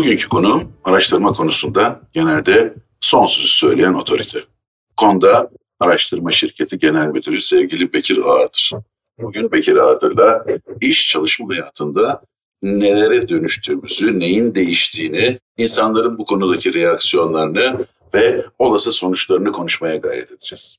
Bugünkü konuğum araştırma konusunda genelde son söyleyen otorite. Konuda araştırma şirketi genel müdürü sevgili Bekir Ağırdır. Bugün Bekir Ağırdır'la iş çalışma hayatında nelere dönüştüğümüzü, neyin değiştiğini, insanların bu konudaki reaksiyonlarını ve olası sonuçlarını konuşmaya gayret edeceğiz.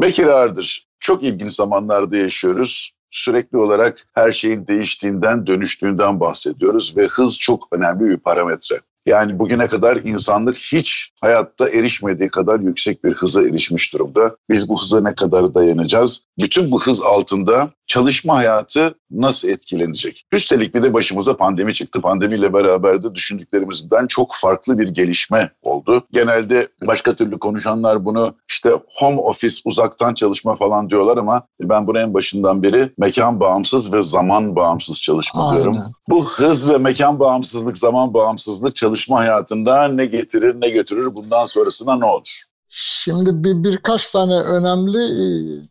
Bekir Ağırdır, çok ilginç zamanlarda yaşıyoruz. Sürekli olarak her şeyin değiştiğinden, dönüştüğünden bahsediyoruz ve hız çok önemli bir parametre. Yani bugüne kadar insanlık hiç hayatta erişmediği kadar yüksek bir hıza erişmiş durumda. Biz bu hıza ne kadar dayanacağız? Bütün bu hız altında çalışma hayatı nasıl etkilenecek? Üstelik bir de başımıza pandemi çıktı. Pandemiyle beraber de düşündüklerimizden çok farklı bir gelişme oldu. Genelde başka türlü konuşanlar bunu işte home office, uzaktan çalışma falan diyorlar ama ben bunu en başından beri mekan bağımsız ve zaman bağımsız çalışma Aynen. diyorum. Bu hız ve mekan bağımsızlık, zaman bağımsızlık çalışma hayatında ne getirir ne götürür bundan sonrasına ne olur? Şimdi bir birkaç tane önemli e,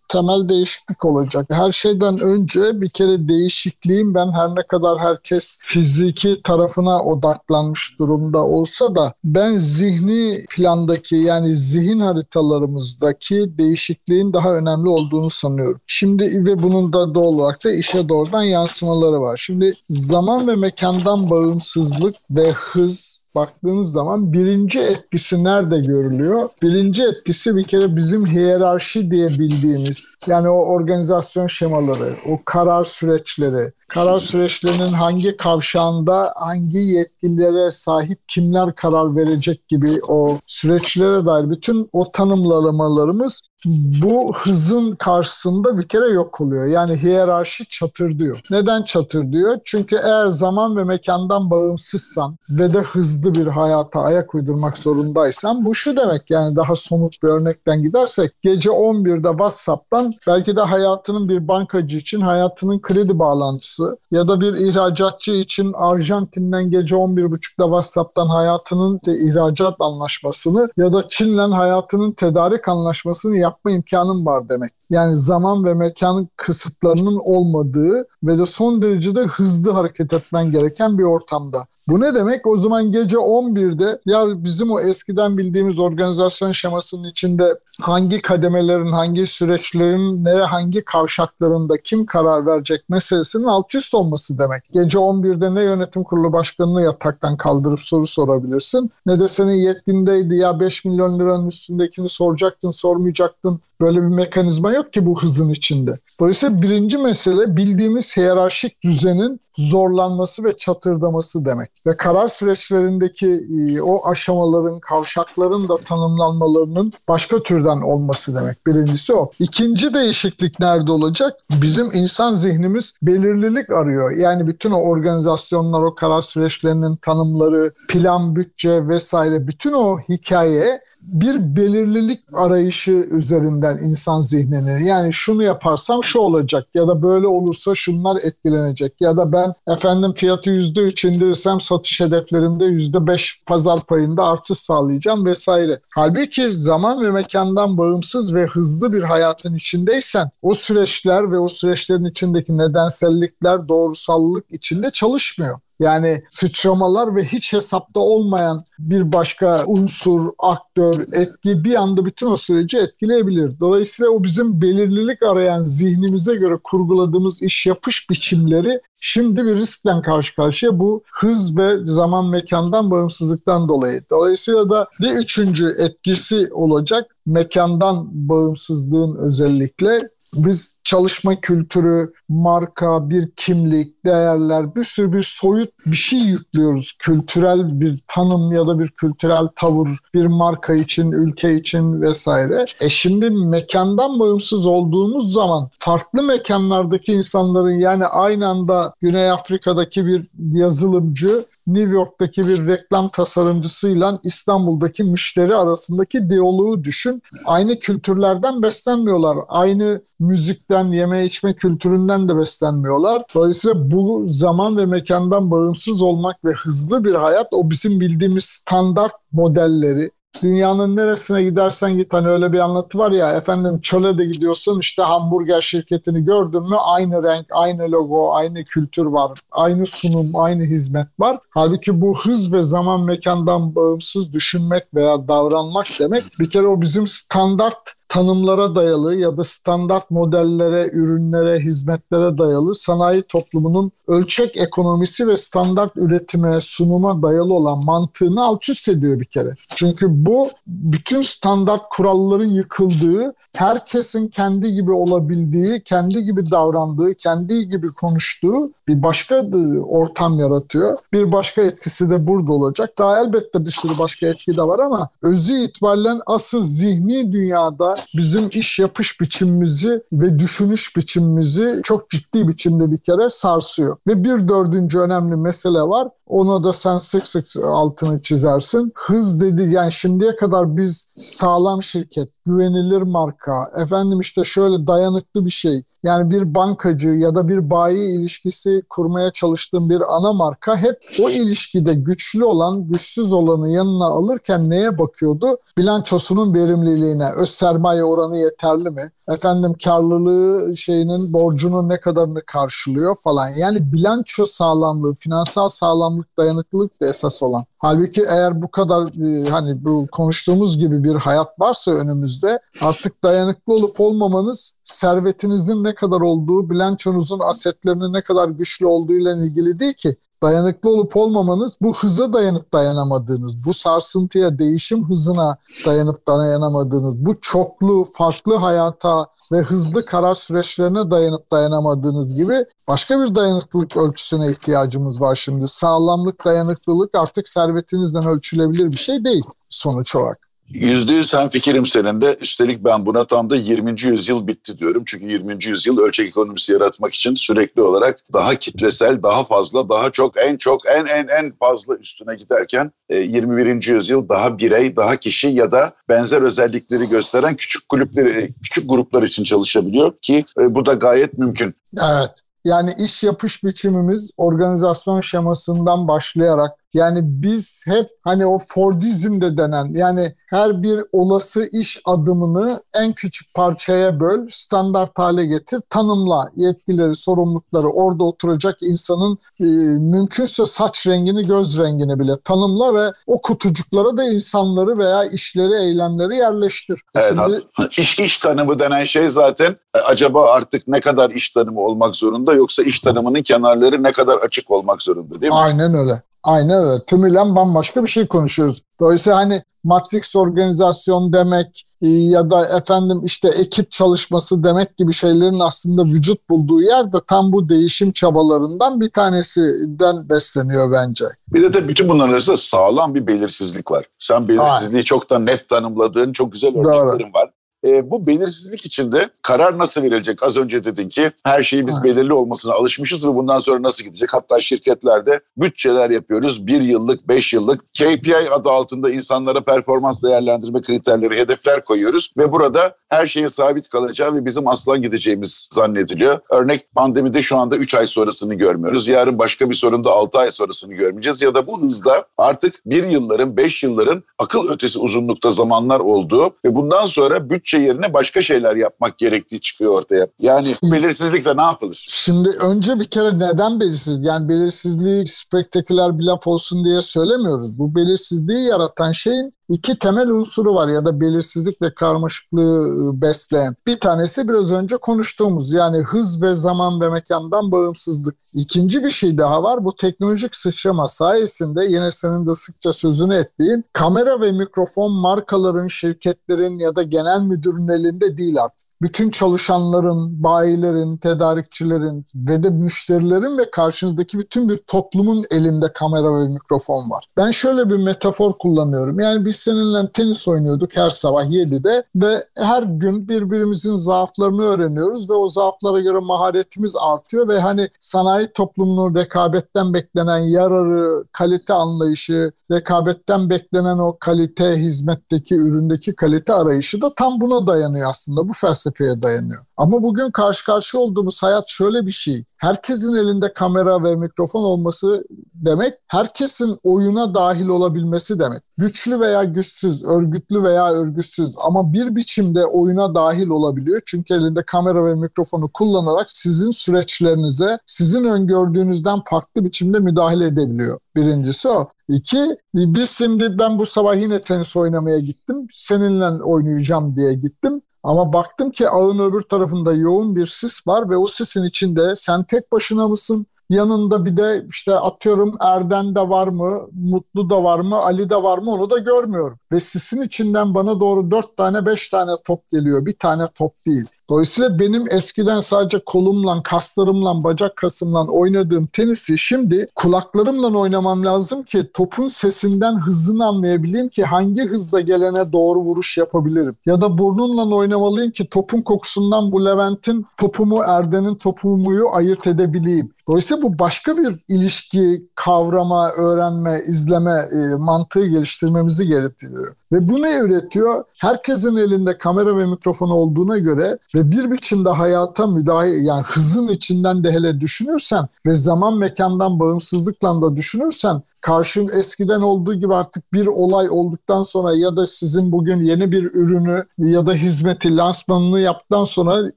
temel değişiklik olacak. Her şeyden önce bir kere değişikliğin ben her ne kadar herkes fiziki tarafına odaklanmış durumda olsa da ben zihni plandaki yani zihin haritalarımızdaki değişikliğin daha önemli olduğunu sanıyorum. Şimdi ve bunun da doğal olarak da işe doğrudan yansımaları var. Şimdi zaman ve mekandan bağımsızlık ve hız baktığınız zaman birinci etkisi nerede görülüyor? Birinci etkisi bir kere bizim hiyerarşi diye bildiğimiz yani o organizasyon şemaları, o karar süreçleri, karar süreçlerinin hangi kavşağında hangi yetkililere sahip kimler karar verecek gibi o süreçlere dair bütün o tanımlamalarımız bu hızın karşısında bir kere yok oluyor. Yani hiyerarşi çatır diyor. Neden çatır diyor? Çünkü eğer zaman ve mekandan bağımsızsan ve de hızlı bir hayata ayak uydurmak zorundaysan bu şu demek yani daha somut bir örnekten gidersek gece 11'de WhatsApp'tan belki de hayatının bir bankacı için hayatının kredi bağlantısı ya da bir ihracatçı için Arjantin'den gece 11.30'da WhatsApp'tan hayatının ihracat anlaşmasını ya da Çin'le hayatının tedarik anlaşmasını yap yapma imkanım var demek. Yani zaman ve mekan kısıtlarının olmadığı ve de son derecede hızlı hareket etmen gereken bir ortamda. Bu ne demek? O zaman gece 11'de ya bizim o eskiden bildiğimiz organizasyon şemasının içinde hangi kademelerin, hangi süreçlerin, nere hangi kavşaklarında kim karar verecek meselesinin alt üst olması demek. Gece 11'de ne yönetim kurulu başkanını yataktan kaldırıp soru sorabilirsin ne de senin yetkindeydi ya 5 milyon liranın üstündekini soracaktın, sormayacaktın. Böyle bir mekanizma yok ki bu hızın içinde. Dolayısıyla birinci mesele bildiğimiz hiyerarşik düzenin zorlanması ve çatırdaması demek. Ve karar süreçlerindeki e, o aşamaların, kavşakların da tanımlanmalarının başka türden olması demek. Birincisi o. İkinci değişiklik nerede olacak? Bizim insan zihnimiz belirlilik arıyor. Yani bütün o organizasyonlar, o karar süreçlerinin tanımları, plan, bütçe vesaire bütün o hikaye bir belirlilik arayışı üzerinden insan zihnini yani şunu yaparsam şu olacak ya da böyle olursa şunlar etkilenecek ya da ben efendim fiyatı yüzde üç indirirsem satış hedeflerimde yüzde beş pazar payında artış sağlayacağım vesaire. Halbuki zaman ve mekandan bağımsız ve hızlı bir hayatın içindeysen o süreçler ve o süreçlerin içindeki nedensellikler doğrusallık içinde çalışmıyor. Yani sıçramalar ve hiç hesapta olmayan bir başka unsur, aktör, etki bir anda bütün o süreci etkileyebilir. Dolayısıyla o bizim belirlilik arayan zihnimize göre kurguladığımız iş yapış biçimleri şimdi bir riskle karşı karşıya bu hız ve zaman mekandan bağımsızlıktan dolayı. Dolayısıyla da bir üçüncü etkisi olacak mekandan bağımsızlığın özellikle biz çalışma kültürü, marka, bir kimlik, değerler, bir sürü bir soyut bir şey yüklüyoruz. Kültürel bir tanım ya da bir kültürel tavır bir marka için, ülke için vesaire. E şimdi mekandan bağımsız olduğumuz zaman farklı mekanlardaki insanların yani aynı anda Güney Afrika'daki bir yazılımcı New York'taki bir reklam tasarımcısıyla İstanbul'daki müşteri arasındaki diyaloğu düşün. Aynı kültürlerden beslenmiyorlar. Aynı müzikten, yeme içme kültüründen de beslenmiyorlar. Dolayısıyla bu zaman ve mekandan bağımsız olmak ve hızlı bir hayat o bizim bildiğimiz standart modelleri, Dünyanın neresine gidersen git hani öyle bir anlatı var ya efendim çöle de gidiyorsun işte hamburger şirketini gördün mü aynı renk, aynı logo, aynı kültür var, aynı sunum, aynı hizmet var. Halbuki bu hız ve zaman mekandan bağımsız düşünmek veya davranmak demek bir kere o bizim standart tanımlara dayalı ya da standart modellere, ürünlere, hizmetlere dayalı sanayi toplumunun ölçek ekonomisi ve standart üretime, sunuma dayalı olan mantığını alt üst ediyor bir kere. Çünkü bu bütün standart kuralların yıkıldığı, herkesin kendi gibi olabildiği, kendi gibi davrandığı, kendi gibi konuştuğu bir başka ortam yaratıyor. Bir başka etkisi de burada olacak. Daha elbette bir sürü başka etki de var ama özü itibariyle asıl zihni dünyada bizim iş yapış biçimimizi ve düşünüş biçimimizi çok ciddi biçimde bir kere sarsıyor. Ve bir dördüncü önemli mesele var. Ona da sen sık sık altını çizersin. Hız dedi yani şimdiye kadar biz sağlam şirket, güvenilir marka, efendim işte şöyle dayanıklı bir şey. Yani bir bankacı ya da bir bayi ilişkisi kurmaya çalıştığım bir ana marka hep o ilişkide güçlü olan, güçsüz olanı yanına alırken neye bakıyordu? Bilançosunun verimliliğine, öz sermaye oranı yeterli mi? Efendim karlılığı şeyinin borcunun ne kadarını karşılıyor falan. Yani bilanço sağlamlığı, finansal sağlamlık, dayanıklılık da esas olan. Halbuki eğer bu kadar e, hani bu konuştuğumuz gibi bir hayat varsa önümüzde artık dayanıklı olup olmamanız servetinizin ne kadar olduğu, bilançonuzun asetlerinin ne kadar güçlü olduğu ile ilgili değil ki dayanıklı olup olmamanız bu hıza dayanıp dayanamadığınız, bu sarsıntıya, değişim hızına dayanıp dayanamadığınız, bu çoklu, farklı hayata ve hızlı karar süreçlerine dayanıp dayanamadığınız gibi başka bir dayanıklılık ölçüsüne ihtiyacımız var şimdi. Sağlamlık, dayanıklılık artık servetinizden ölçülebilir bir şey değil sonuç olarak. Yüzde yüz hem fikrim senin de. Üstelik ben buna tam da 20. yüzyıl bitti diyorum. Çünkü 20. yüzyıl ölçek ekonomisi yaratmak için sürekli olarak daha kitlesel, daha fazla, daha çok, en çok, en en en fazla üstüne giderken 21. E, yüzyıl daha birey, daha kişi ya da benzer özellikleri gösteren küçük kulüpleri, küçük gruplar için çalışabiliyor ki e, bu da gayet mümkün. Evet. Yani iş yapış biçimimiz organizasyon şemasından başlayarak yani biz hep hani o Fordizm de denen yani her bir olası iş adımını en küçük parçaya böl, standart hale getir, tanımla yetkileri, sorumlulukları orada oturacak insanın e, mümkünse saç rengini, göz rengini bile tanımla ve o kutucuklara da insanları veya işleri, eylemleri yerleştir. Evet, Şimdi, iş, iş tanımı denen şey zaten e, acaba artık ne kadar iş tanımı olmak zorunda yoksa iş tanımının kenarları ne kadar açık olmak zorunda değil mi? Aynen öyle. Aynen öyle. Tümülen bambaşka bir şey konuşuyoruz. Dolayısıyla hani matrix organizasyon demek e, ya da efendim işte ekip çalışması demek gibi şeylerin aslında vücut bulduğu yer de tam bu değişim çabalarından bir tanesinden besleniyor bence. Bir de de bütün bunların arasında sağlam bir belirsizlik var. Sen belirsizliği Aynen. çok da net tanımladığın çok güzel örneklerin Doğru. var. E, bu belirsizlik içinde karar nasıl verilecek? Az önce dedin ki her şeyi biz belirli olmasına alışmışız ve bundan sonra nasıl gidecek? Hatta şirketlerde bütçeler yapıyoruz. Bir yıllık, beş yıllık KPI adı altında insanlara performans değerlendirme kriterleri, hedefler koyuyoruz ve burada her şeyin sabit kalacağı ve bizim aslan gideceğimiz zannediliyor. Örnek pandemide şu anda 3 ay sonrasını görmüyoruz. Yarın başka bir sorunda 6 ay sonrasını görmeyeceğiz ya da bu hızda artık bir yılların, beş yılların akıl ötesi uzunlukta zamanlar olduğu ve bundan sonra bütçe bütçe yerine başka şeyler yapmak gerektiği çıkıyor ortaya. Yani belirsizlikle ne yapılır? Şimdi önce bir kere neden belirsiz? Yani belirsizliği spektaküler bir laf olsun diye söylemiyoruz. Bu belirsizliği yaratan şeyin iki temel unsuru var ya da belirsizlik ve karmaşıklığı ıı, besleyen. Bir tanesi biraz önce konuştuğumuz yani hız ve zaman ve mekandan bağımsızlık. İkinci bir şey daha var. Bu teknolojik sıçrama sayesinde yine senin de sıkça sözünü ettiğin kamera ve mikrofon markaların, şirketlerin ya da genel müdürün elinde değil artık bütün çalışanların, bayilerin, tedarikçilerin ve de müşterilerin ve karşınızdaki bütün bir toplumun elinde kamera ve mikrofon var. Ben şöyle bir metafor kullanıyorum. Yani biz seninle tenis oynuyorduk her sabah 7'de ve her gün birbirimizin zaaflarını öğreniyoruz ve o zaaflara göre maharetimiz artıyor ve hani sanayi toplumunun rekabetten beklenen yararı, kalite anlayışı, rekabetten beklenen o kalite, hizmetteki, üründeki kalite arayışı da tam buna dayanıyor aslında. Bu felsefe felsefeye dayanıyor. Ama bugün karşı karşıya olduğumuz hayat şöyle bir şey. Herkesin elinde kamera ve mikrofon olması demek, herkesin oyuna dahil olabilmesi demek. Güçlü veya güçsüz, örgütlü veya örgütsüz ama bir biçimde oyuna dahil olabiliyor. Çünkü elinde kamera ve mikrofonu kullanarak sizin süreçlerinize, sizin öngördüğünüzden farklı biçimde müdahale edebiliyor. Birincisi o. İki, biz şimdi ben bu sabah yine tenis oynamaya gittim. Seninle oynayacağım diye gittim. Ama baktım ki ağın öbür tarafında yoğun bir sis var ve o sisin içinde sen tek başına mısın? Yanında bir de işte atıyorum Erden de var mı, Mutlu da var mı, Ali de var mı onu da görmüyorum. Ve sisin içinden bana doğru dört tane beş tane top geliyor. Bir tane top değil. Dolayısıyla benim eskiden sadece kolumla, kaslarımla, bacak kasımla oynadığım tenisi şimdi kulaklarımla oynamam lazım ki topun sesinden hızını anlayabileyim ki hangi hızda gelene doğru vuruş yapabilirim. Ya da burnumla oynamalıyım ki topun kokusundan bu Levent'in topumu, Erden'in topumuyu ayırt edebileyim. Dolayısıyla bu başka bir ilişki, kavrama, öğrenme, izleme e, mantığı geliştirmemizi gerektiriyor. Ve bu ne üretiyor? Herkesin elinde kamera ve mikrofon olduğuna göre ve bir biçimde hayata müdahale yani hızın içinden de hele düşünürsen ve zaman mekandan bağımsızlıkla da düşünürsen karşın eskiden olduğu gibi artık bir olay olduktan sonra ya da sizin bugün yeni bir ürünü ya da hizmeti lansmanını yaptıktan sonra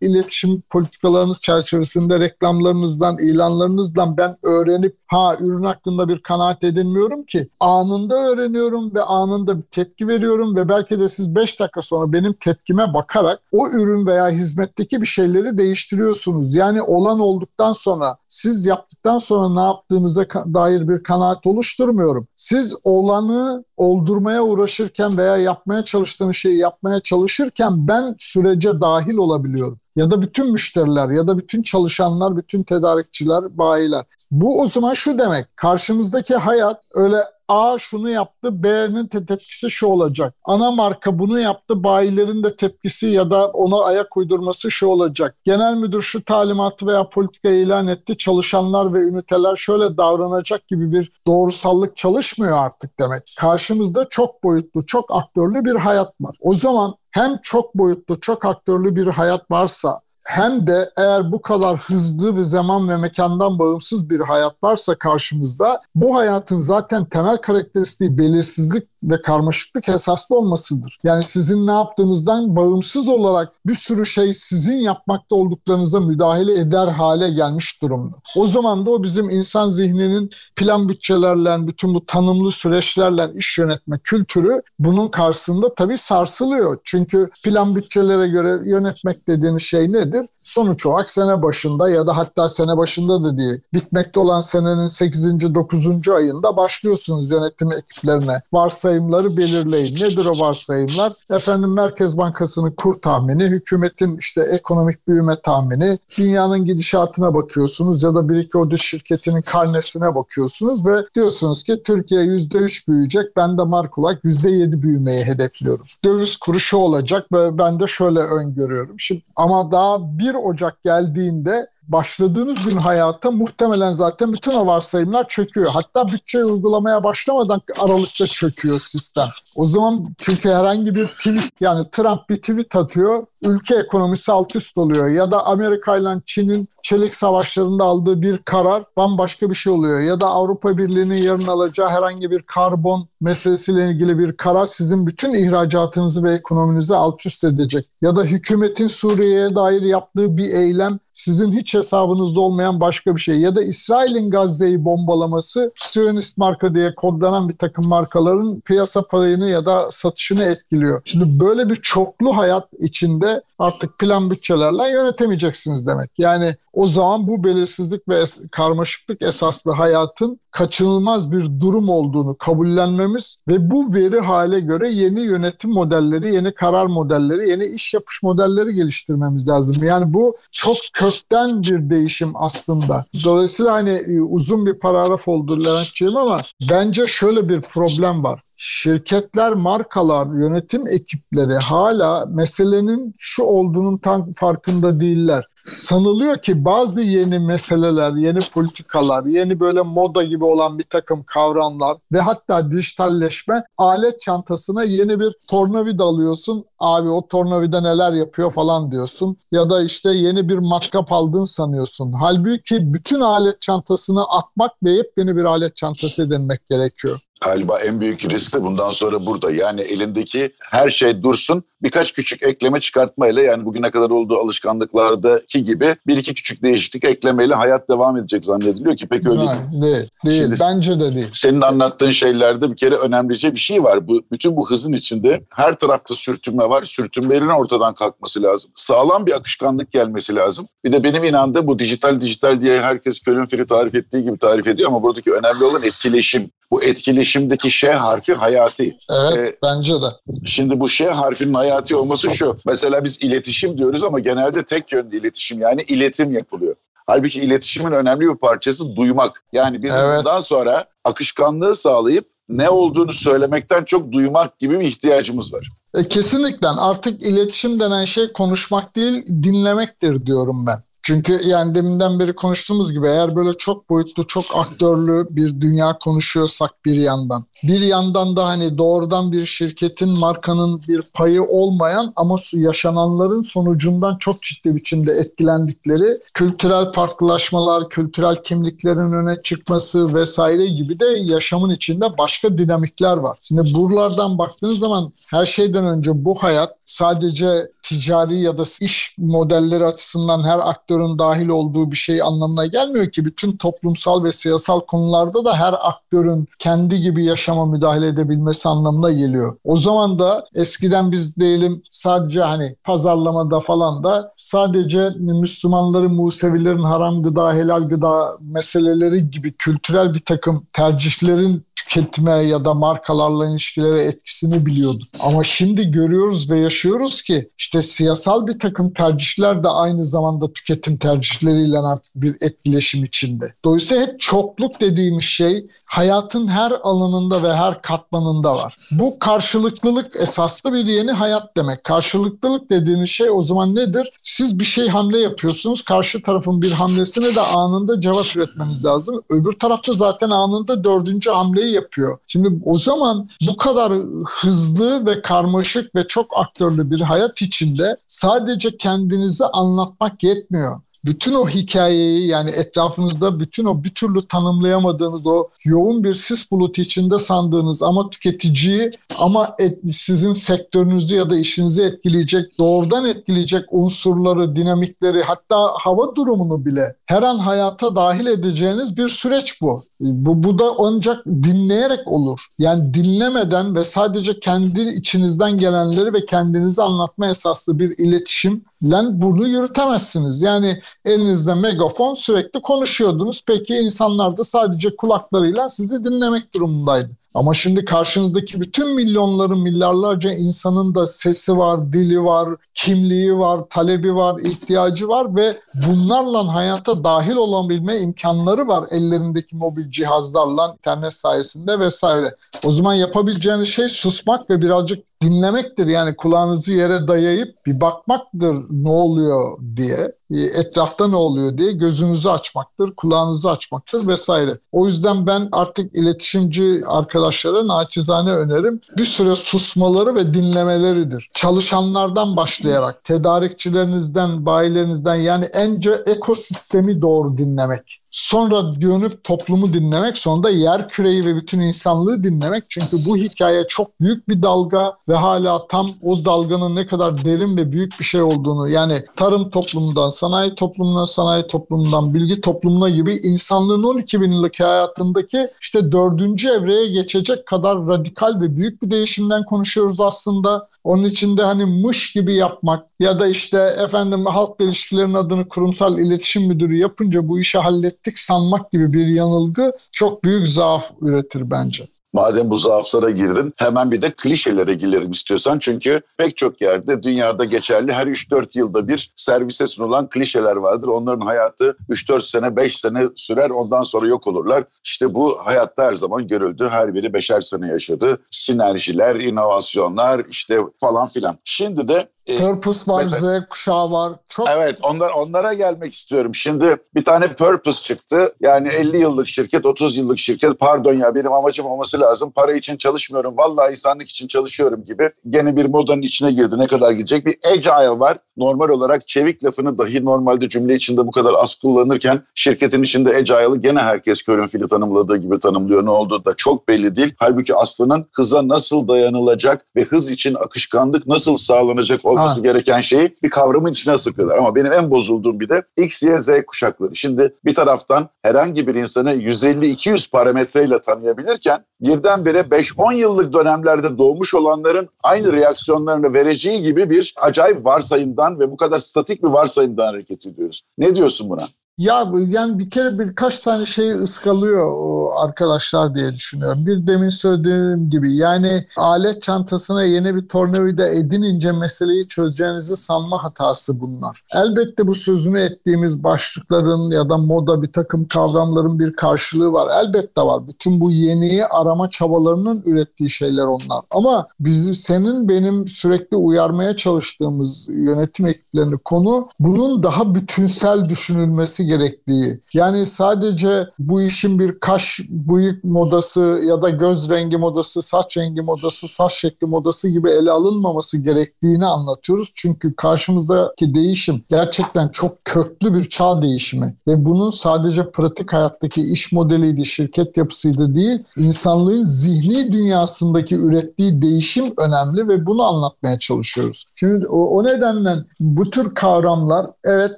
iletişim politikalarınız çerçevesinde reklamlarınızdan, ilanlarınızdan ben öğrenip ha ürün hakkında bir kanaat edinmiyorum ki. Anında öğreniyorum ve anında bir tepki veriyorum ve belki de siz 5 dakika sonra benim tepkime bakarak o ürün veya hizmetteki bir şeyleri değiştiriyorsunuz. Yani olan olduktan sonra siz yaptıktan sonra ne yaptığınıza dair bir kanaat oluşturmuyorum. Siz olanı oldurmaya uğraşırken veya yapmaya çalıştığınız şeyi yapmaya çalışırken ben sürece dahil olabiliyorum. Ya da bütün müşteriler ya da bütün çalışanlar, bütün tedarikçiler, bayiler. Bu o zaman şu demek. Karşımızdaki hayat öyle A şunu yaptı, B'nin tepkisi şu olacak. Ana marka bunu yaptı, bayilerin de tepkisi ya da ona ayak uydurması şu olacak. Genel müdür şu talimatı veya politika ilan etti, çalışanlar ve üniteler şöyle davranacak gibi bir doğrusallık çalışmıyor artık demek. Karşımızda çok boyutlu, çok aktörlü bir hayat var. O zaman hem çok boyutlu, çok aktörlü bir hayat varsa hem de eğer bu kadar hızlı bir zaman ve mekandan bağımsız bir hayat varsa karşımızda bu hayatın zaten temel karakteristiği belirsizlik ve karmaşıklık esaslı olmasıdır. Yani sizin ne yaptığınızdan bağımsız olarak bir sürü şey sizin yapmakta olduklarınıza müdahale eder hale gelmiş durumda. O zaman da o bizim insan zihninin plan bütçelerle, bütün bu tanımlı süreçlerle iş yönetme kültürü bunun karşısında tabii sarsılıyor. Çünkü plan bütçelere göre yönetmek dediğiniz şey nedir? Sonuç olarak sene başında ya da hatta sene başında da değil, bitmekte olan senenin 8. 9. ayında başlıyorsunuz yönetim ekiplerine. Varsayımları belirleyin. Nedir o varsayımlar? Efendim Merkez Bankası'nın kur tahmini, hükümetin işte ekonomik büyüme tahmini, dünyanın gidişatına bakıyorsunuz ya da bir iki o şirketinin karnesine bakıyorsunuz ve diyorsunuz ki Türkiye %3 büyüyecek, ben de mark olarak %7 büyümeyi hedefliyorum. Döviz kuru şu olacak ve ben de şöyle öngörüyorum. Şimdi ama daha bir 1 Ocak geldiğinde başladığınız gün hayata muhtemelen zaten bütün o varsayımlar çöküyor. Hatta bütçe uygulamaya başlamadan Aralık'ta çöküyor sistem. O zaman çünkü herhangi bir tweet yani Trump bir tweet atıyor ülke ekonomisi alt üst oluyor. Ya da Amerika ile Çin'in çelik savaşlarında aldığı bir karar bambaşka bir şey oluyor. Ya da Avrupa Birliği'nin yarın alacağı herhangi bir karbon meselesiyle ilgili bir karar sizin bütün ihracatınızı ve ekonominizi alt üst edecek. Ya da hükümetin Suriye'ye dair yaptığı bir eylem sizin hiç hesabınızda olmayan başka bir şey. Ya da İsrail'in Gazze'yi bombalaması Siyonist marka diye kodlanan bir takım markaların piyasa payını ya da satışını etkiliyor. Şimdi böyle bir çoklu hayat içinde artık plan bütçelerle yönetemeyeceksiniz demek. Yani o zaman bu belirsizlik ve karmaşıklık esaslı hayatın kaçınılmaz bir durum olduğunu kabullenmemiz ve bu veri hale göre yeni yönetim modelleri, yeni karar modelleri, yeni iş yapış modelleri geliştirmemiz lazım. Yani bu çok kökten bir değişim aslında. Dolayısıyla hani e, uzun bir paragraf oldu Leventciğim ama bence şöyle bir problem var şirketler, markalar, yönetim ekipleri hala meselenin şu olduğunun tam farkında değiller. sanılıyor ki bazı yeni meseleler, yeni politikalar, yeni böyle moda gibi olan bir takım kavramlar ve hatta dijitalleşme alet çantasına yeni bir tornavida alıyorsun. Abi o tornavida neler yapıyor falan diyorsun. Ya da işte yeni bir matkap aldın sanıyorsun. Halbuki bütün alet çantasını atmak ve yepyeni bir alet çantası edinmek gerekiyor. Galiba en büyük risk de bundan sonra burada. Yani elindeki her şey dursun birkaç küçük ekleme çıkartmayla yani bugüne kadar olduğu alışkanlıklardaki gibi bir iki küçük değişiklik eklemeyle hayat devam edecek zannediliyor ki pek öyle değil. Değil, değil. Şimdi, bence de değil. Senin anlattığın şeylerde bir kere önemlice bir şey var. Bu bütün bu hızın içinde her tarafta sürtünme var. Sürtünmelerin ortadan kalkması lazım. Sağlam bir akışkanlık gelmesi lazım. Bir de benim inandığım bu dijital dijital diye herkes Köln Feri tarif ettiği gibi tarif ediyor ama buradaki önemli olan etkileşim. Bu etkileşimdeki şey harfi hayati. Evet ee, bence de. Şimdi bu şey harfinin hayati olması şu. Mesela biz iletişim diyoruz ama genelde tek yönlü iletişim yani iletim yapılıyor. Halbuki iletişimin önemli bir parçası duymak. Yani biz evet. bundan sonra akışkanlığı sağlayıp ne olduğunu söylemekten çok duymak gibi bir ihtiyacımız var. E, kesinlikle artık iletişim denen şey konuşmak değil dinlemektir diyorum ben. Çünkü yani deminden beri konuştuğumuz gibi eğer böyle çok boyutlu, çok aktörlü bir dünya konuşuyorsak bir yandan. Bir yandan da hani doğrudan bir şirketin, markanın bir payı olmayan ama yaşananların sonucundan çok ciddi biçimde etkilendikleri kültürel farklılaşmalar, kültürel kimliklerin öne çıkması vesaire gibi de yaşamın içinde başka dinamikler var. Şimdi buralardan baktığınız zaman her şeyden önce bu hayat sadece ticari ya da iş modelleri açısından her aktörün dahil olduğu bir şey anlamına gelmiyor ki. Bütün toplumsal ve siyasal konularda da her aktörün kendi gibi yaşama müdahale edebilmesi anlamına geliyor. O zaman da eskiden biz diyelim sadece hani pazarlamada falan da sadece Müslümanların, Musevilerin haram gıda, helal gıda meseleleri gibi kültürel bir takım tercihlerin tüketme ya da markalarla ilişkilere etkisini biliyorduk. Ama şimdi görüyoruz ve yaşıyoruz ki işte siyasal bir takım tercihler de aynı zamanda tüketim tercihleriyle artık bir etkileşim içinde. Dolayısıyla hep çokluk dediğimiz şey hayatın her alanında ve her katmanında var. Bu karşılıklılık esaslı bir yeni hayat demek. Karşılıklılık dediğiniz şey o zaman nedir? Siz bir şey hamle yapıyorsunuz. Karşı tarafın bir hamlesine de anında cevap üretmeniz lazım. Öbür tarafta zaten anında dördüncü hamleyi yapıyor. Şimdi o zaman bu kadar hızlı ve karmaşık ve çok aktörlü bir hayat içinde sadece kendinizi anlatmak yetmiyor bütün o hikayeyi yani etrafınızda bütün o bir türlü tanımlayamadığınız o yoğun bir sis bulutu içinde sandığınız ama tüketiciyi ama et, sizin sektörünüzü ya da işinizi etkileyecek, doğrudan etkileyecek unsurları, dinamikleri hatta hava durumunu bile her an hayata dahil edeceğiniz bir süreç bu. Bu, bu da ancak dinleyerek olur. Yani dinlemeden ve sadece kendi içinizden gelenleri ve kendinizi anlatma esaslı bir iletişim lan bunu yürütemezsiniz. Yani elinizde megafon sürekli konuşuyordunuz. Peki insanlar da sadece kulaklarıyla sizi dinlemek durumundaydı. Ama şimdi karşınızdaki bütün milyonların, milyarlarca insanın da sesi var, dili var, kimliği var, talebi var, ihtiyacı var ve bunlarla hayata dahil olabilme imkanları var ellerindeki mobil cihazlarla, internet sayesinde vesaire. O zaman yapabileceğiniz şey susmak ve birazcık dinlemektir. Yani kulağınızı yere dayayıp bir bakmaktır ne oluyor diye. E, etrafta ne oluyor diye gözünüzü açmaktır, kulağınızı açmaktır vesaire. O yüzden ben artık iletişimci arkadaşlara naçizane önerim bir süre susmaları ve dinlemeleridir. Çalışanlardan başlayarak, tedarikçilerinizden, bayilerinizden yani ence ekosistemi doğru dinlemek. Sonra dönüp toplumu dinlemek, sonra da yer küreyi ve bütün insanlığı dinlemek. Çünkü bu hikaye çok büyük bir dalga ve hala tam o dalganın ne kadar derin ve büyük bir şey olduğunu yani tarım toplumundan, sanayi toplumundan, sanayi toplumundan, bilgi toplumuna gibi insanlığın 12 bin yıllık hayatındaki işte dördüncü evreye geçecek kadar radikal ve büyük bir değişimden konuşuyoruz aslında. Onun içinde hani mış gibi yapmak ya da işte efendim halk ilişkilerin adını kurumsal iletişim müdürü yapınca bu işi hallettik sanmak gibi bir yanılgı çok büyük zaaf üretir bence. Madem bu zaaflara girdin hemen bir de klişelere girelim istiyorsan. Çünkü pek çok yerde dünyada geçerli her 3-4 yılda bir servise sunulan klişeler vardır. Onların hayatı 3-4 sene 5 sene sürer ondan sonra yok olurlar. İşte bu hayatta her zaman görüldü. Her biri beşer sene yaşadı. Sinerjiler, inovasyonlar işte falan filan. Şimdi de e, Purpose var, mesela, Z kuşağı var. Çok... Evet onlar, onlara gelmek istiyorum. Şimdi bir tane Purpose çıktı. Yani 50 yıllık şirket, 30 yıllık şirket. Pardon ya benim amacım olması lazım. Para için çalışmıyorum. Vallahi insanlık için çalışıyorum gibi. Gene bir modanın içine girdi. Ne kadar gidecek? Bir Agile var. Normal olarak çevik lafını dahi normalde cümle içinde bu kadar az kullanırken şirketin içinde Agile'ı gene herkes körün fili tanımladığı gibi tanımlıyor. Ne olduğu da çok belli değil. Halbuki aslının hıza nasıl dayanılacak ve hız için akışkanlık nasıl sağlanacak olması ha. gereken şeyi bir kavramın içine sıkıyorlar. Ama benim en bozulduğum bir de X, Y, Z kuşakları. Şimdi bir taraftan herhangi bir insanı 150-200 parametreyle tanıyabilirken birdenbire 5-10 yıllık dönemlerde doğmuş olanların aynı reaksiyonlarını vereceği gibi bir acayip varsayımdan ve bu kadar statik bir varsayımdan hareket ediyoruz. Ne diyorsun buna? Ya yani bir kere birkaç tane şeyi ıskalıyor arkadaşlar diye düşünüyorum. Bir demin söylediğim gibi yani alet çantasına yeni bir tornavida edinince meseleyi çözeceğinizi sanma hatası bunlar. Elbette bu sözünü ettiğimiz başlıkların ya da moda bir takım kavramların bir karşılığı var. Elbette var. Bütün bu yeniyi arama çabalarının ürettiği şeyler onlar. Ama bizim senin benim sürekli uyarmaya çalıştığımız yönetim ekiplerini konu bunun daha bütünsel düşünülmesi gerektiği. Yani sadece bu işin bir kaş bıyık modası ya da göz rengi modası, saç rengi modası, saç şekli modası gibi ele alınmaması gerektiğini anlatıyoruz. Çünkü karşımızdaki değişim gerçekten çok köklü bir çağ değişimi ve bunun sadece pratik hayattaki iş modeliydi, şirket yapısıydı değil, insanlığın zihni dünyasındaki ürettiği değişim önemli ve bunu anlatmaya çalışıyoruz. Şimdi o, o nedenle bu tür kavramlar evet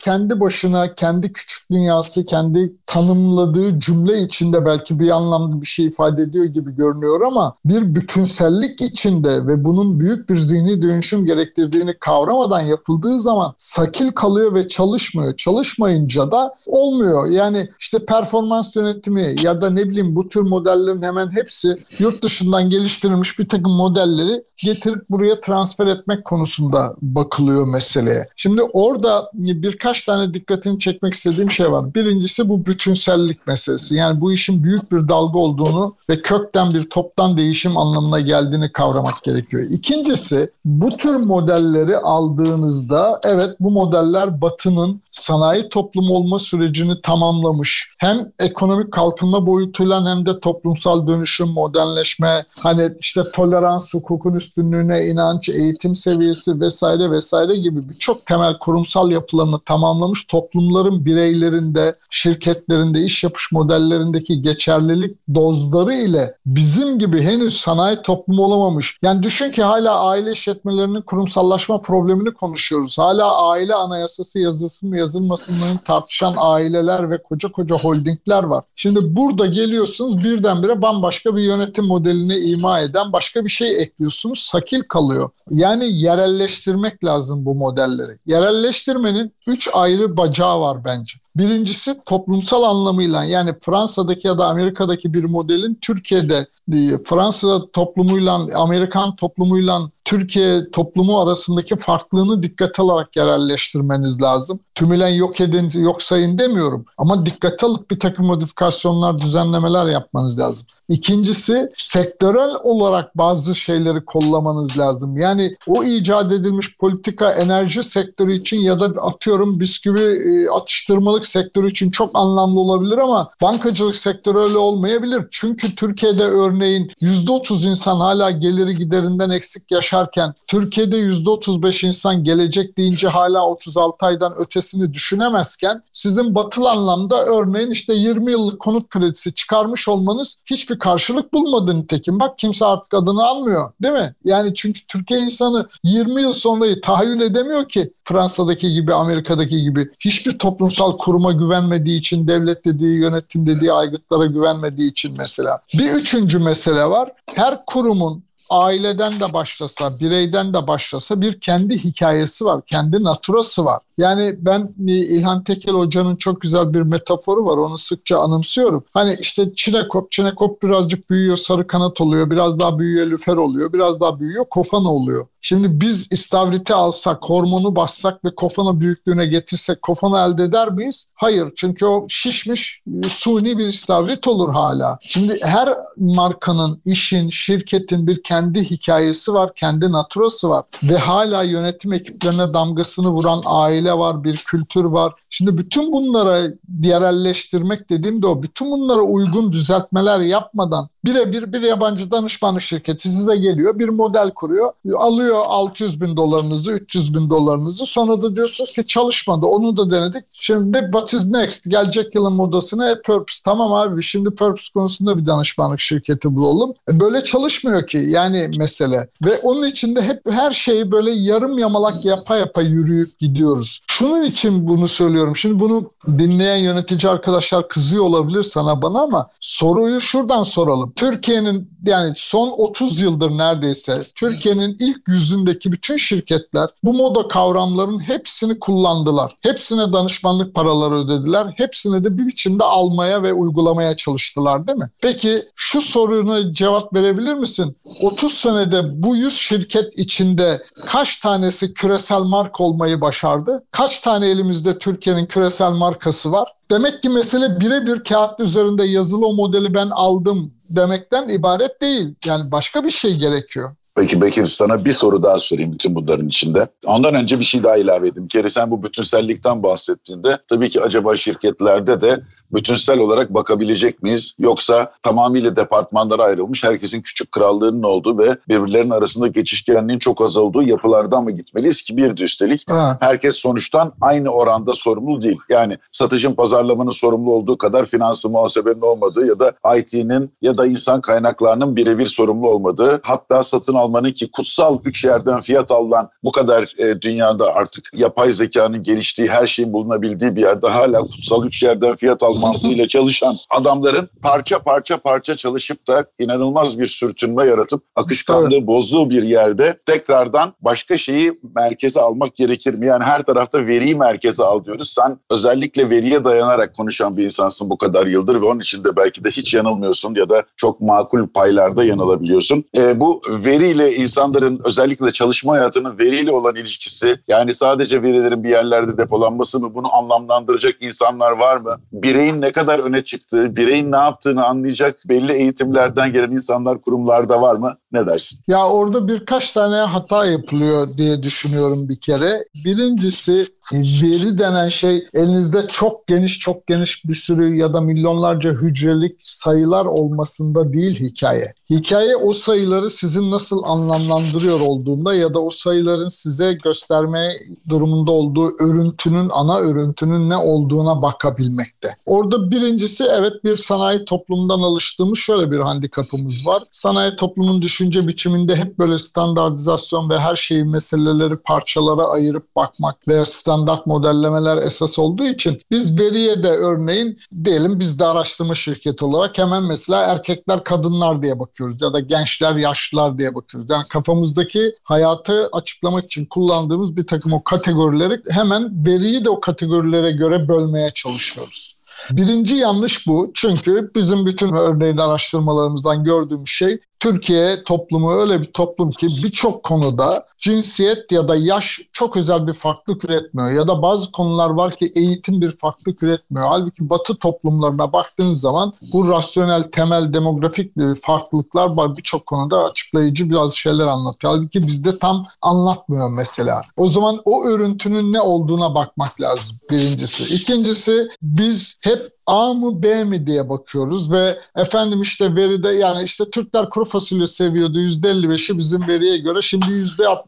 kendi başına, kendi küçük küçük dünyası kendi tanımladığı cümle içinde belki bir anlamda bir şey ifade ediyor gibi görünüyor ama bir bütünsellik içinde ve bunun büyük bir zihni dönüşüm gerektirdiğini kavramadan yapıldığı zaman sakil kalıyor ve çalışmıyor. Çalışmayınca da olmuyor. Yani işte performans yönetimi ya da ne bileyim bu tür modellerin hemen hepsi yurt dışından geliştirilmiş bir takım modelleri getirip buraya transfer etmek konusunda bakılıyor meseleye. Şimdi orada birkaç tane dikkatini çekmek istediğim şey var. Birincisi bu bütünsellik meselesi. Yani bu işin büyük bir dalga olduğunu ve kökten bir toptan değişim anlamına geldiğini kavramak gerekiyor. İkincisi bu tür modelleri aldığınızda evet bu modeller Batı'nın sanayi toplumu olma sürecini tamamlamış. Hem ekonomik kalkınma boyutuyla hem de toplumsal dönüşüm, modernleşme, hani işte tolerans, hukukun üstünlüğüne inanç, eğitim seviyesi vesaire vesaire gibi birçok temel kurumsal yapılarını tamamlamış toplumların bireylerinde, şirketlerinde, iş yapış modellerindeki geçerlilik dozları ile bizim gibi henüz sanayi toplumu olamamış. Yani düşün ki hala aile işletmelerinin kurumsallaşma problemini konuşuyoruz. Hala aile anayasası yazılsın yazılmasın mı tartışan aileler ve koca koca holdingler var. Şimdi burada geliyorsunuz birdenbire bambaşka bir yönetim modelini ima eden başka bir şey ekliyorsunuz. Sakil kalıyor. Yani yerelleştirmek lazım bu modelleri. Yerelleştirmenin üç ayrı bacağı var bence. Birincisi toplumsal anlamıyla yani Fransa'daki ya da Amerika'daki bir modelin Türkiye'de e, Fransa toplumuyla Amerikan toplumuyla Türkiye toplumu arasındaki farklılığını dikkat alarak yerelleştirmeniz lazım. Tümülen yok edin, yok sayın demiyorum. Ama dikkat alıp bir takım modifikasyonlar, düzenlemeler yapmanız lazım. İkincisi sektörel olarak bazı şeyleri kollamanız lazım. Yani o icat edilmiş politika enerji sektörü için ya da atıyorum bisküvi e, atıştırmalık sektörü için çok anlamlı olabilir ama bankacılık sektörü öyle olmayabilir. Çünkü Türkiye'de örneğin %30 insan hala geliri giderinden eksik yaşarken Türkiye'de %35 insan gelecek deyince hala 36 aydan ötesini düşünemezken sizin batıl anlamda örneğin işte 20 yıllık konut kredisi çıkarmış olmanız hiçbir karşılık bulmadı nitekim. Bak kimse artık adını almıyor değil mi? Yani çünkü Türkiye insanı 20 yıl sonrayı tahayyül edemiyor ki Fransa'daki gibi, Amerika'daki gibi. Hiçbir toplumsal kuruma güvenmediği için, devlet dediği, yönetim dediği aygıtlara güvenmediği için mesela. Bir üçüncü mesele var. Her kurumun aileden de başlasa, bireyden de başlasa bir kendi hikayesi var, kendi naturası var. Yani ben e, İlhan Tekel Hoca'nın çok güzel bir metaforu var. Onu sıkça anımsıyorum. Hani işte çinekop, çinekop birazcık büyüyor, sarı kanat oluyor. Biraz daha büyüyor, lüfer oluyor. Biraz daha büyüyor, kofan oluyor. Şimdi biz istavriti alsak, hormonu bassak ve kofana büyüklüğüne getirsek kofana elde eder miyiz? Hayır. Çünkü o şişmiş suni bir istavrit olur hala. Şimdi her markanın, işin, şirketin bir kendi hikayesi var, kendi naturası var. Ve hala yönetim ekiplerine damgasını vuran aile var, bir kültür var. Şimdi bütün bunlara yerelleştirmek dediğim de o. Bütün bunlara uygun düzeltmeler yapmadan birebir bir yabancı danışmanlık şirketi size geliyor, bir model kuruyor, alıyor 600 bin dolarınızı, 300 bin dolarınızı. Sonra da diyorsunuz ki çalışmadı, onu da denedik. Şimdi what is next? Gelecek yılın modasına e, Purpose. Tamam abi şimdi Purpose konusunda bir danışmanlık şirketi bulalım. E, böyle çalışmıyor ki yani mesele. Ve onun içinde hep her şeyi böyle yarım yamalak yapa yapa yürüyüp gidiyoruz. Şunun için bunu söylüyorum. Şimdi bunu dinleyen yönetici arkadaşlar kızıyor olabilir sana bana ama soruyu şuradan soralım. Türkiye'nin yani son 30 yıldır neredeyse Türkiye'nin ilk yüzündeki bütün şirketler bu moda kavramların hepsini kullandılar. Hepsine danışmanlık paraları ödediler. Hepsini de bir biçimde almaya ve uygulamaya çalıştılar değil mi? Peki şu soruna cevap verebilir misin? 30 senede bu 100 şirket içinde kaç tanesi küresel marka olmayı başardı? Kaç tane elimizde Türkiye'nin küresel markası var? Demek ki mesele birebir kağıt üzerinde yazılı o modeli ben aldım demekten ibaret değil. Yani başka bir şey gerekiyor. Peki Bekir sana bir soru daha sorayım bütün bunların içinde. Ondan önce bir şey daha ilave edeyim. Kere sen bu bütünsellikten bahsettiğinde tabii ki acaba şirketlerde de bütünsel olarak bakabilecek miyiz? Yoksa tamamıyla departmanlara ayrılmış, herkesin küçük krallığının olduğu ve birbirlerinin arasında geçişkenliğin çok az olduğu yapılardan mı gitmeliyiz ki bir de üstelik ha. herkes sonuçtan aynı oranda sorumlu değil. Yani satışın pazarlamanın sorumlu olduğu kadar finansın muhasebenin olmadığı ya da IT'nin ya da insan kaynaklarının birebir sorumlu olmadığı hatta satın almanın ki kutsal üç yerden fiyat alınan bu kadar e, dünyada artık yapay zekanın geliştiği her şeyin bulunabildiği bir yerde hala kutsal üç yerden fiyat alman mantığıyla çalışan adamların parça parça parça çalışıp da inanılmaz bir sürtünme yaratıp akışkanlığı evet. bozduğu bir yerde tekrardan başka şeyi merkeze almak gerekir mi? Yani her tarafta veriyi merkeze al diyoruz. Sen özellikle veriye dayanarak konuşan bir insansın bu kadar yıldır ve onun için de belki de hiç yanılmıyorsun ya da çok makul paylarda yanılabiliyorsun. E, bu veriyle insanların özellikle çalışma hayatının veriyle olan ilişkisi yani sadece verilerin bir yerlerde depolanması mı bunu anlamlandıracak insanlar var mı? Bireyin bireyin ne kadar öne çıktığı, bireyin ne yaptığını anlayacak belli eğitimlerden gelen insanlar kurumlarda var mı? Ne dersin? Ya orada birkaç tane hata yapılıyor diye düşünüyorum bir kere. Birincisi veri denen şey elinizde çok geniş çok geniş bir sürü ya da milyonlarca hücrelik sayılar olmasında değil hikaye. Hikaye o sayıları sizin nasıl anlamlandırıyor olduğunda ya da o sayıların size gösterme durumunda olduğu örüntünün ana örüntünün ne olduğuna bakabilmekte. Orada birincisi evet bir sanayi toplumundan alıştığımız şöyle bir handikapımız var. Sanayi toplumun düşünce biçiminde hep böyle standartizasyon ve her şeyi meseleleri parçalara ayırıp bakmak ve standart standart modellemeler esas olduğu için biz veriye de örneğin diyelim biz de araştırma şirketi olarak hemen mesela erkekler kadınlar diye bakıyoruz ya da gençler yaşlılar diye bakıyoruz. Yani kafamızdaki hayatı açıklamak için kullandığımız bir takım o kategorileri hemen veriyi de o kategorilere göre bölmeye çalışıyoruz. Birinci yanlış bu. Çünkü bizim bütün örneğin araştırmalarımızdan gördüğümüz şey Türkiye toplumu öyle bir toplum ki birçok konuda cinsiyet ya da yaş çok özel bir farklılık üretmiyor. Ya da bazı konular var ki eğitim bir farklılık üretmiyor. Halbuki batı toplumlarına baktığınız zaman bu rasyonel, temel, demografik farklılıklar. Birçok konuda açıklayıcı biraz şeyler anlatıyor. Halbuki bizde tam anlatmıyor mesela. O zaman o örüntünün ne olduğuna bakmak lazım birincisi. İkincisi biz hep A mı B mi diye bakıyoruz ve efendim işte veride yani işte Türkler kuru fasulye seviyordu %55'i bizim veriye göre şimdi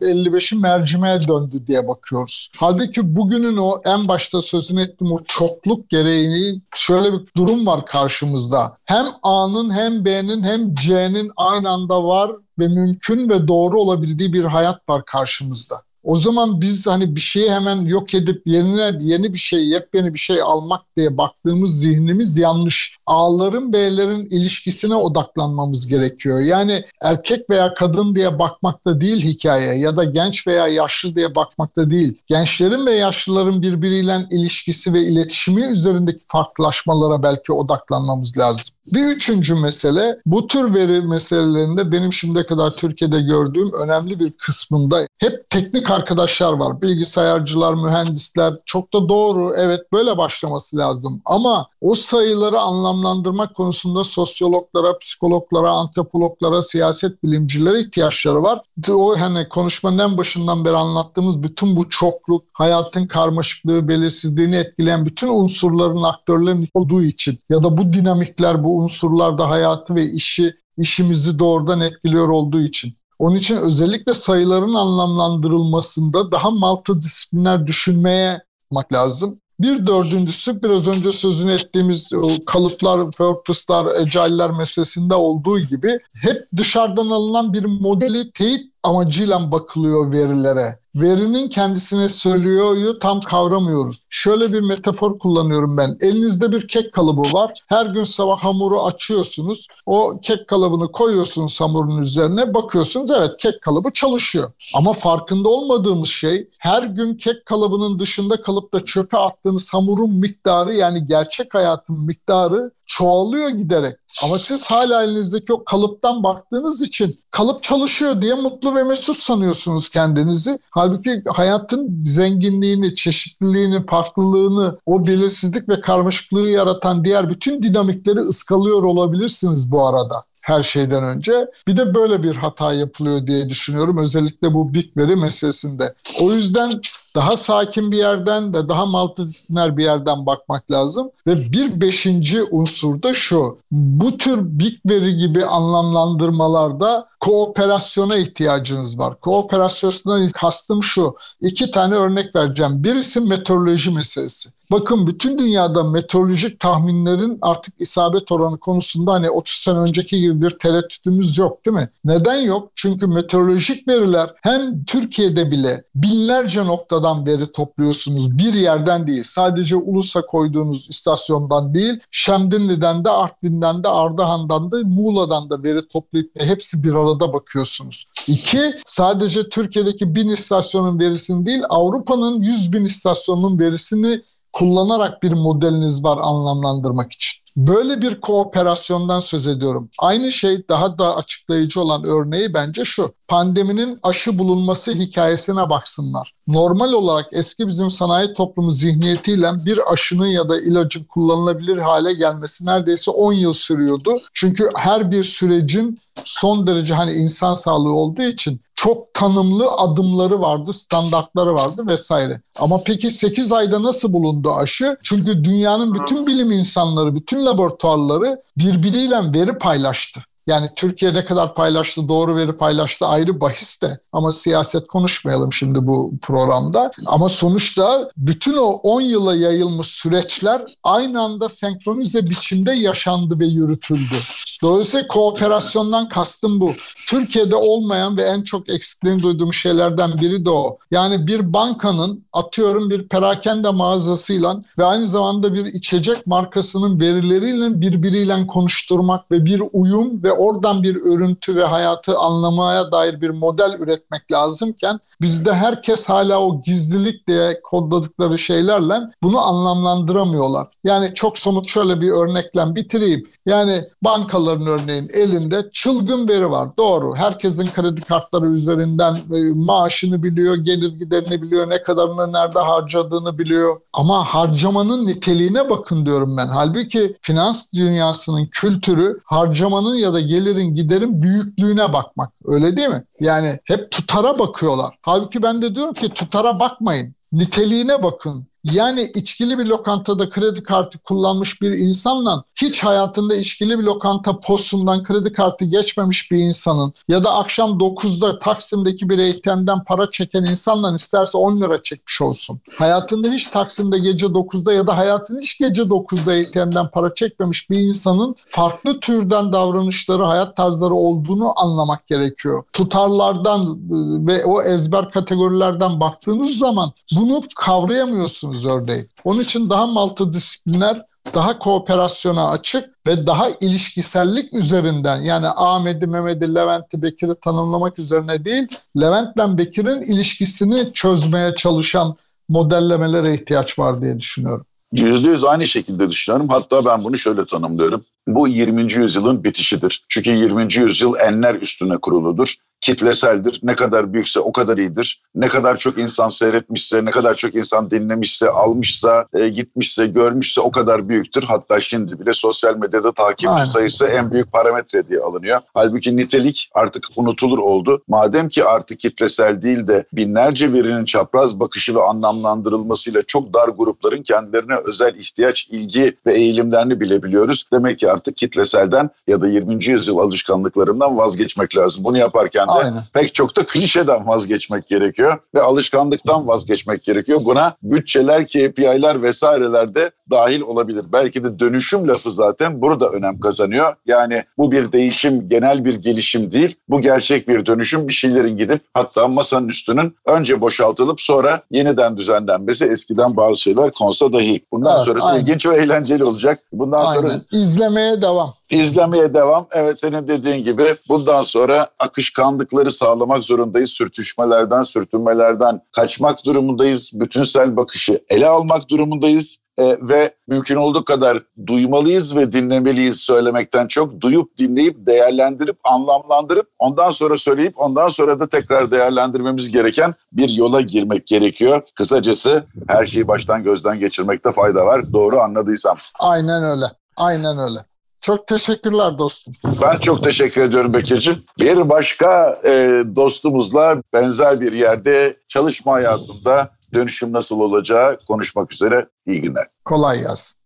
%55'i mercimeğe döndü diye bakıyoruz. Halbuki bugünün o en başta sözünü ettiğim o çokluk gereğini şöyle bir durum var karşımızda. Hem A'nın hem B'nin hem C'nin aynı anda var ve mümkün ve doğru olabildiği bir hayat var karşımızda. O zaman biz hani bir şeyi hemen yok edip yerine yeni bir şey, yepyeni bir şey almak diye baktığımız zihnimiz yanlış. A'ların B'lerin ilişkisine odaklanmamız gerekiyor. Yani erkek veya kadın diye bakmakta değil hikaye ya da genç veya yaşlı diye bakmakta değil. Gençlerin ve yaşlıların birbiriyle ilişkisi ve iletişimi üzerindeki farklılaşmalara belki odaklanmamız lazım. Bir üçüncü mesele bu tür veri meselelerinde benim şimdiye kadar Türkiye'de gördüğüm önemli bir kısmında hep teknik arkadaşlar var. Bilgisayarcılar, mühendisler çok da doğru evet böyle başlaması lazım. Ama o sayıları anlamlandırmak konusunda sosyologlara, psikologlara, antropologlara, siyaset bilimcilere ihtiyaçları var. O hani konuşmanın en başından beri anlattığımız bütün bu çokluk, hayatın karmaşıklığı, belirsizliğini etkileyen bütün unsurların aktörlerin olduğu için ya da bu dinamikler, bu unsurlar da hayatı ve işi işimizi doğrudan etkiliyor olduğu için. Onun için özellikle sayıların anlamlandırılmasında daha multidisipliner düşünmeye bakmak lazım. Bir dördüncüsü biraz önce sözünü ettiğimiz kalıplar, purpose'lar, agile'ler meselesinde olduğu gibi hep dışarıdan alınan bir modeli teyit amacıyla bakılıyor verilere verinin kendisine söylüyoryu tam kavramıyoruz. Şöyle bir metafor kullanıyorum ben. Elinizde bir kek kalıbı var. Her gün sabah hamuru açıyorsunuz. O kek kalıbını koyuyorsunuz hamurun üzerine. Bakıyorsunuz evet kek kalıbı çalışıyor. Ama farkında olmadığımız şey her gün kek kalıbının dışında kalıp da çöpe attığınız hamurun miktarı yani gerçek hayatın miktarı çoğalıyor giderek. Ama siz hala elinizdeki o kalıptan baktığınız için kalıp çalışıyor diye mutlu ve mesut sanıyorsunuz kendinizi. Halbuki hayatın zenginliğini, çeşitliliğini, farklılığını, o belirsizlik ve karmaşıklığı yaratan diğer bütün dinamikleri ıskalıyor olabilirsiniz bu arada her şeyden önce. Bir de böyle bir hata yapılıyor diye düşünüyorum. Özellikle bu Big Veri meselesinde. O yüzden daha sakin bir yerden ve daha multidisipliner bir yerden bakmak lazım. Ve bir beşinci unsur da şu. Bu tür Big Veri gibi anlamlandırmalarda kooperasyona ihtiyacınız var. Kooperasyondan kastım şu. İki tane örnek vereceğim. Birisi meteoroloji meselesi. Bakın bütün dünyada meteorolojik tahminlerin artık isabet oranı konusunda hani 30 sene önceki gibi bir tereddütümüz yok değil mi? Neden yok? Çünkü meteorolojik veriler hem Türkiye'de bile binlerce noktadan veri topluyorsunuz. Bir yerden değil. Sadece Ulus'a koyduğunuz istasyondan değil. Şemdinli'den de, Artvin'den de, Ardahan'dan da, Muğla'dan da veri toplayıp hepsi bir arada bakıyorsunuz. İki, sadece Türkiye'deki bin istasyonun verisini değil, Avrupa'nın 100 bin istasyonunun verisini kullanarak bir modeliniz var anlamlandırmak için. Böyle bir kooperasyondan söz ediyorum. Aynı şey daha da açıklayıcı olan örneği bence şu. Pandeminin aşı bulunması hikayesine baksınlar. Normal olarak eski bizim sanayi toplumu zihniyetiyle bir aşının ya da ilacın kullanılabilir hale gelmesi neredeyse 10 yıl sürüyordu. Çünkü her bir sürecin son derece hani insan sağlığı olduğu için çok tanımlı adımları vardı, standartları vardı vesaire. Ama peki 8 ayda nasıl bulundu aşı? Çünkü dünyanın bütün bilim insanları, bütün laboratuvarları birbiriyle veri paylaştı. Yani Türkiye ne kadar paylaştı, doğru veri paylaştı ayrı bahis de. Ama siyaset konuşmayalım şimdi bu programda. Ama sonuçta bütün o 10 yıla yayılmış süreçler aynı anda senkronize biçimde yaşandı ve yürütüldü. Dolayısıyla kooperasyondan kastım bu. Türkiye'de olmayan ve en çok eksikliğini duyduğum şeylerden biri de o. Yani bir bankanın atıyorum bir perakende mağazasıyla ve aynı zamanda bir içecek markasının verileriyle birbiriyle konuşturmak ve bir uyum ve oradan bir örüntü ve hayatı anlamaya dair bir model üretmek lazımken bizde herkes hala o gizlilik diye kodladıkları şeylerle bunu anlamlandıramıyorlar. Yani çok somut şöyle bir örnekle bitireyim. Yani bankaların örneğin elinde çılgın veri var. Doğru. Herkesin kredi kartları üzerinden e, maaşını biliyor, gelir giderini biliyor, ne kadarını nerede harcadığını biliyor. Ama harcamanın niteliğine bakın diyorum ben. Halbuki finans dünyasının kültürü harcamanın ya da gelirin giderin büyüklüğüne bakmak. Öyle değil mi? Yani hep tutara bakıyorlar. Halbuki ben de diyorum ki tutara bakmayın. Niteliğine bakın. Yani içkili bir lokantada kredi kartı kullanmış bir insanla hiç hayatında içkili bir lokanta postundan kredi kartı geçmemiş bir insanın ya da akşam 9'da Taksim'deki bir ATM'den para çeken insanla isterse 10 lira çekmiş olsun. Hayatında hiç Taksim'de gece 9'da ya da hayatında hiç gece 9'da ATM'den para çekmemiş bir insanın farklı türden davranışları, hayat tarzları olduğunu anlamak gerekiyor. Tutarlardan e, ve o ezber kategorilerden baktığınız zaman bunu kavrayamıyorsunuz örneğin. Onun için daha multidisipliner daha kooperasyona açık ve daha ilişkisellik üzerinden yani Ahmet'i, Mehmet'i, Levent'i, Bekir'i tanımlamak üzerine değil, Levent'le Bekir'in ilişkisini çözmeye çalışan modellemelere ihtiyaç var diye düşünüyorum. Yüzde yüz aynı şekilde düşünüyorum. Hatta ben bunu şöyle tanımlıyorum. Bu 20. yüzyılın bitişidir. Çünkü 20. yüzyıl enler üstüne kuruludur kitleseldir. Ne kadar büyükse o kadar iyidir. Ne kadar çok insan seyretmişse, ne kadar çok insan dinlemişse, almışsa, e, gitmişse, görmüşse o kadar büyüktür. Hatta şimdi bile sosyal medyada takipçi Aynen. sayısı en büyük parametre diye alınıyor. Halbuki nitelik artık unutulur oldu. Madem ki artık kitlesel değil de binlerce birinin çapraz bakışı ve anlamlandırılmasıyla çok dar grupların kendilerine özel ihtiyaç, ilgi ve eğilimlerini bilebiliyoruz. Demek ki artık kitleselden ya da 20. yüzyıl alışkanlıklarından vazgeçmek lazım. Bunu yaparken de Aynen. pek çok da klişeden vazgeçmek gerekiyor ve alışkanlıktan vazgeçmek gerekiyor. Buna bütçeler, KPI'ler vesaireler de dahil olabilir. Belki de dönüşüm lafı zaten burada önem kazanıyor. Yani bu bir değişim, genel bir gelişim değil. Bu gerçek bir dönüşüm. Bir şeylerin gidip hatta masanın üstünün önce boşaltılıp sonra yeniden düzenlenmesi eskiden bazı şeyler konsa dahi. Bundan evet, sonrası aynen. ilginç ve eğlenceli olacak. Bundan aynen. sonra izlemeye devam. İzlemeye devam. Evet senin dediğin gibi bundan sonra akışkanlıkları sağlamak zorundayız. Sürtüşmelerden, sürtünmelerden kaçmak durumundayız. Bütünsel bakışı ele almak durumundayız. Ee, ve mümkün olduğu kadar duymalıyız ve dinlemeliyiz söylemekten çok duyup dinleyip değerlendirip anlamlandırıp ondan sonra söyleyip ondan sonra da tekrar değerlendirmemiz gereken bir yola girmek gerekiyor. Kısacası her şeyi baştan gözden geçirmekte fayda var. Doğru anladıysam. Aynen öyle. Aynen öyle. Çok teşekkürler dostum. Ben çok teşekkür ediyorum Bekir'ciğim. Bir başka e, dostumuzla benzer bir yerde çalışma hayatında dönüşüm nasıl olacağı konuşmak üzere. İyi günler. Kolay gelsin.